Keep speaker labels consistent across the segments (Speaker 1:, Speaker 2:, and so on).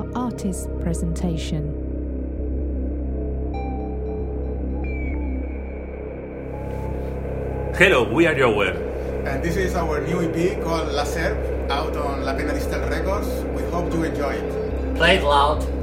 Speaker 1: Welcome to the LVR Artist Presentation.
Speaker 2: Hello, we are Jower.
Speaker 3: And uh, this is our new EP called La Serp, out on La Pena Distal Records. We hope you enjoy it.
Speaker 4: Play it loud.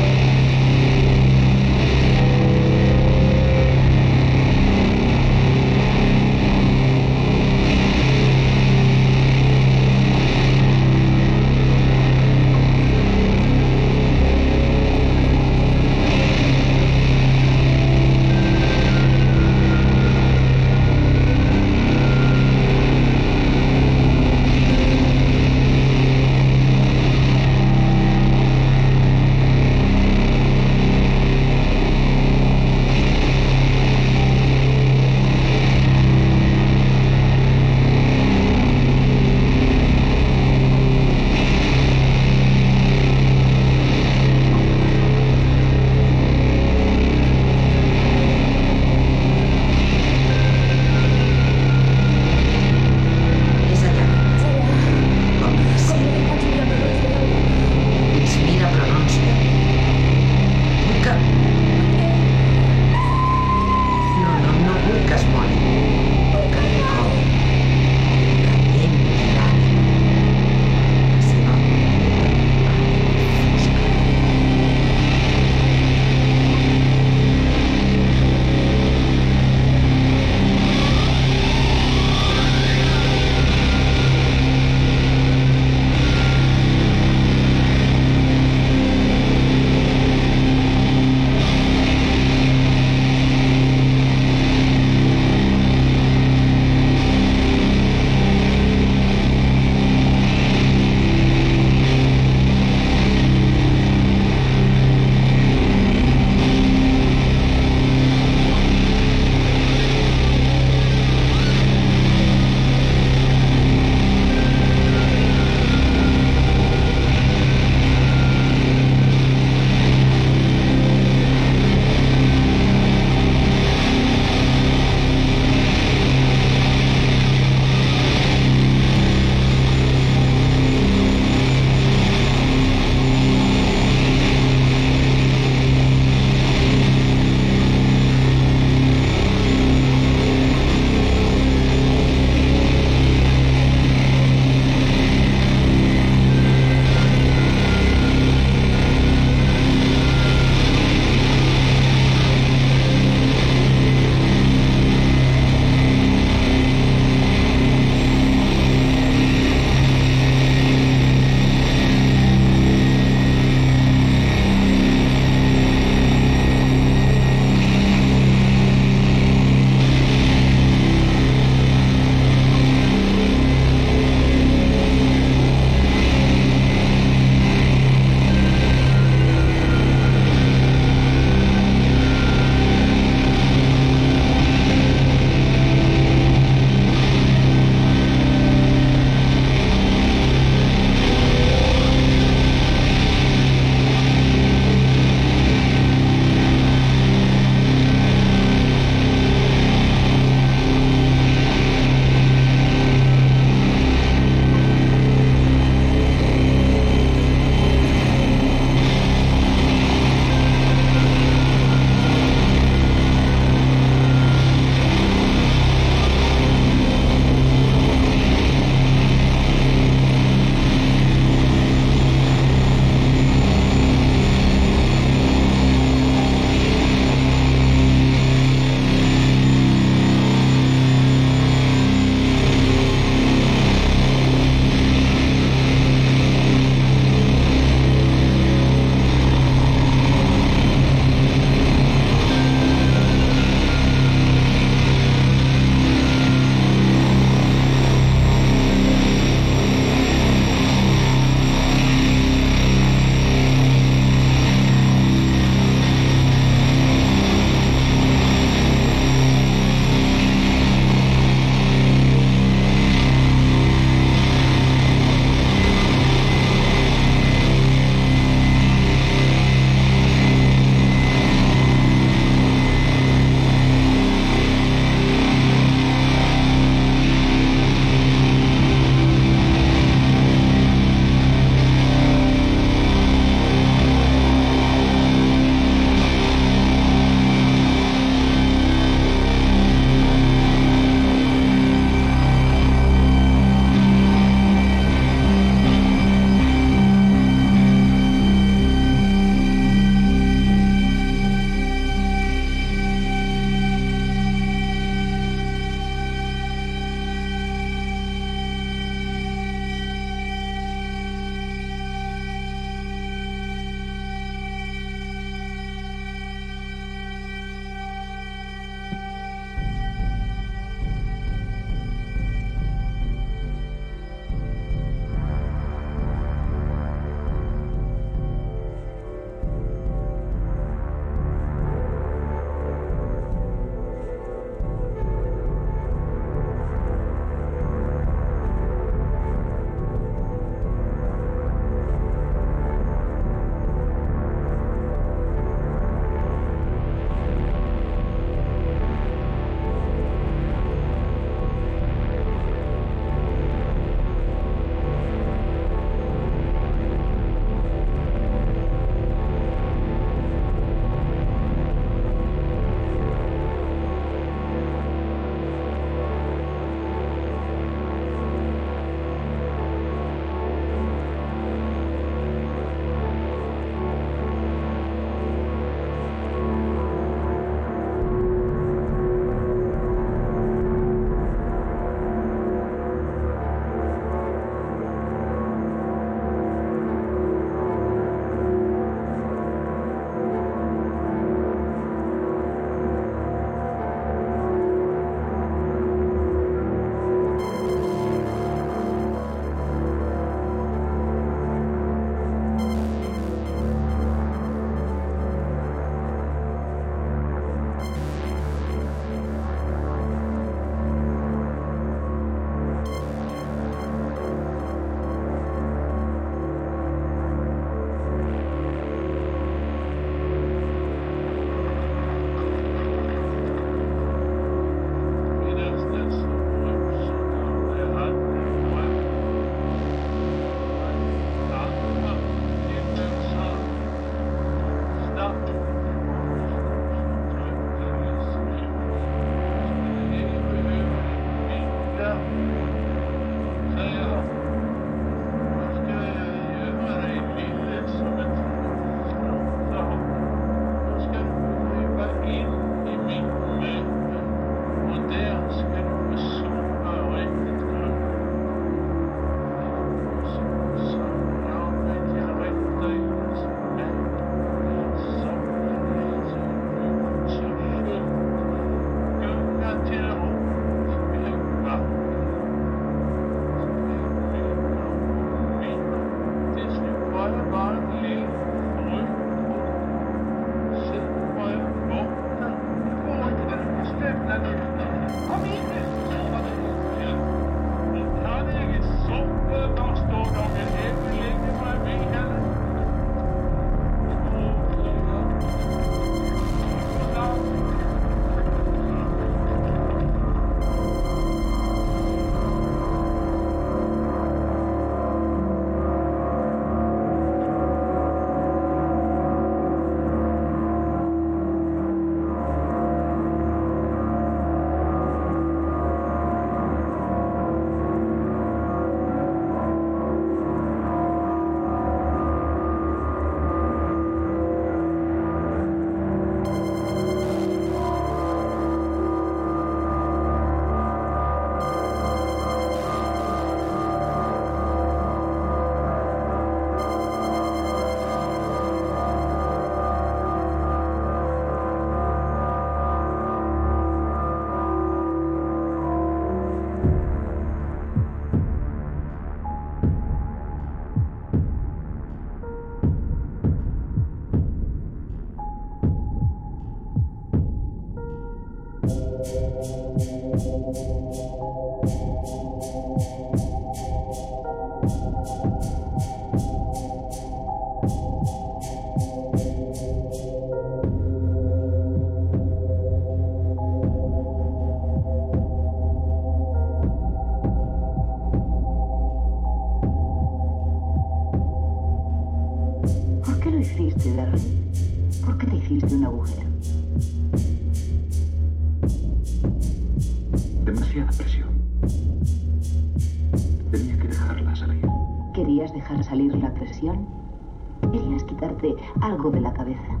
Speaker 2: algo de la cabeza.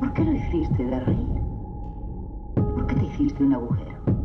Speaker 2: ¿Por qué lo hiciste, Darryl? ¿Por qué te hiciste un agujero?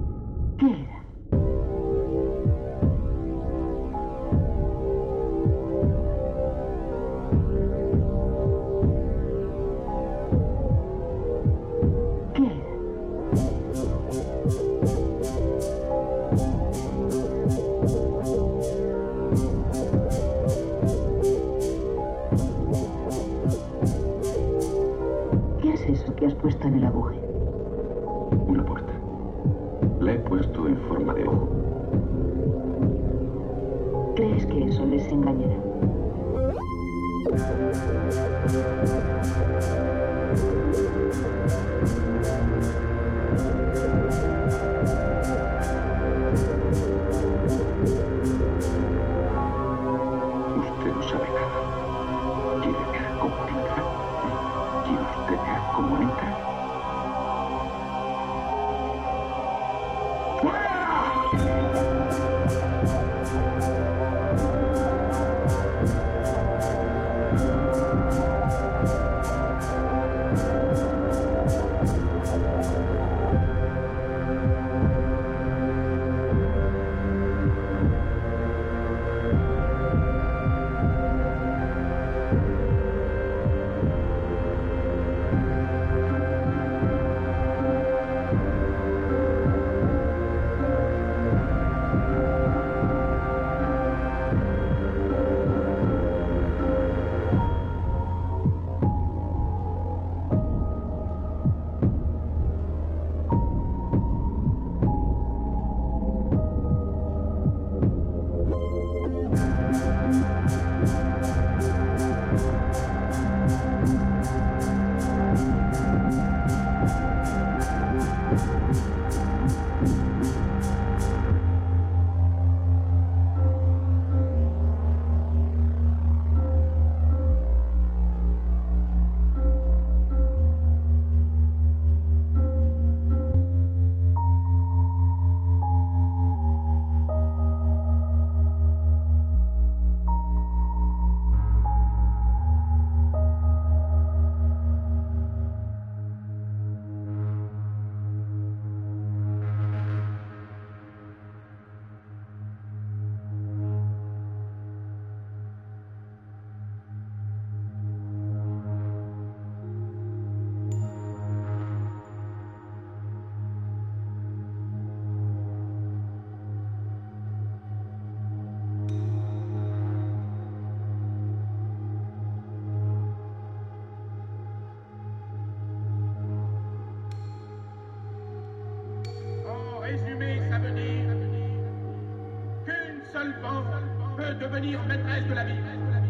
Speaker 5: devenir maîtresse de la vie.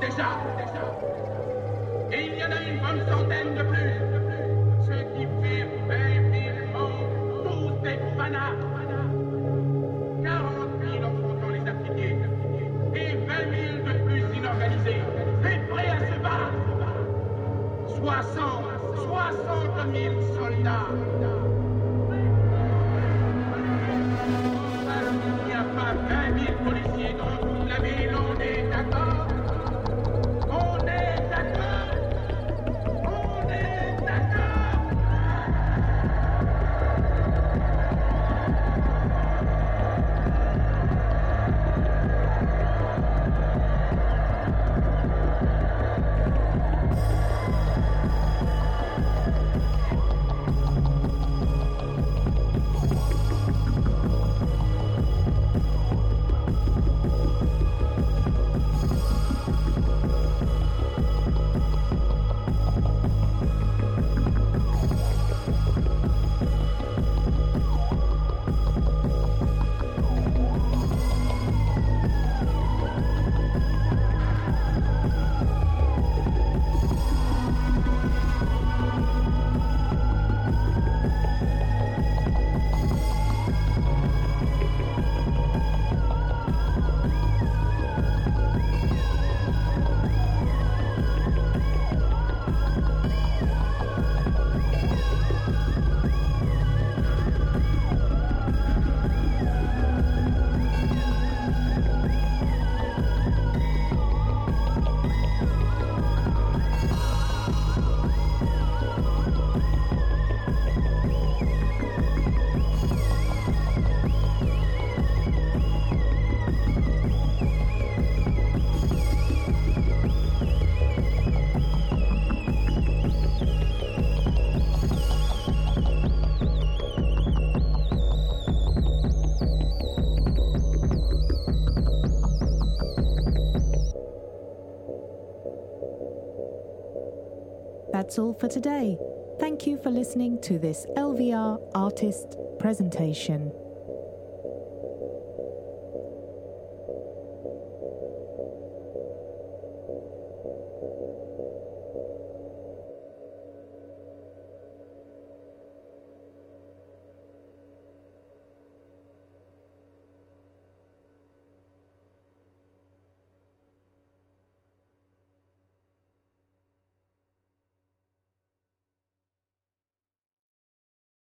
Speaker 5: Déjà. Et il y en a une bonne centaine de plus. Ce qui fait 20 000 membres, tous des fanas.
Speaker 1: That's all for today. Thank you for listening to this LVR artist presentation.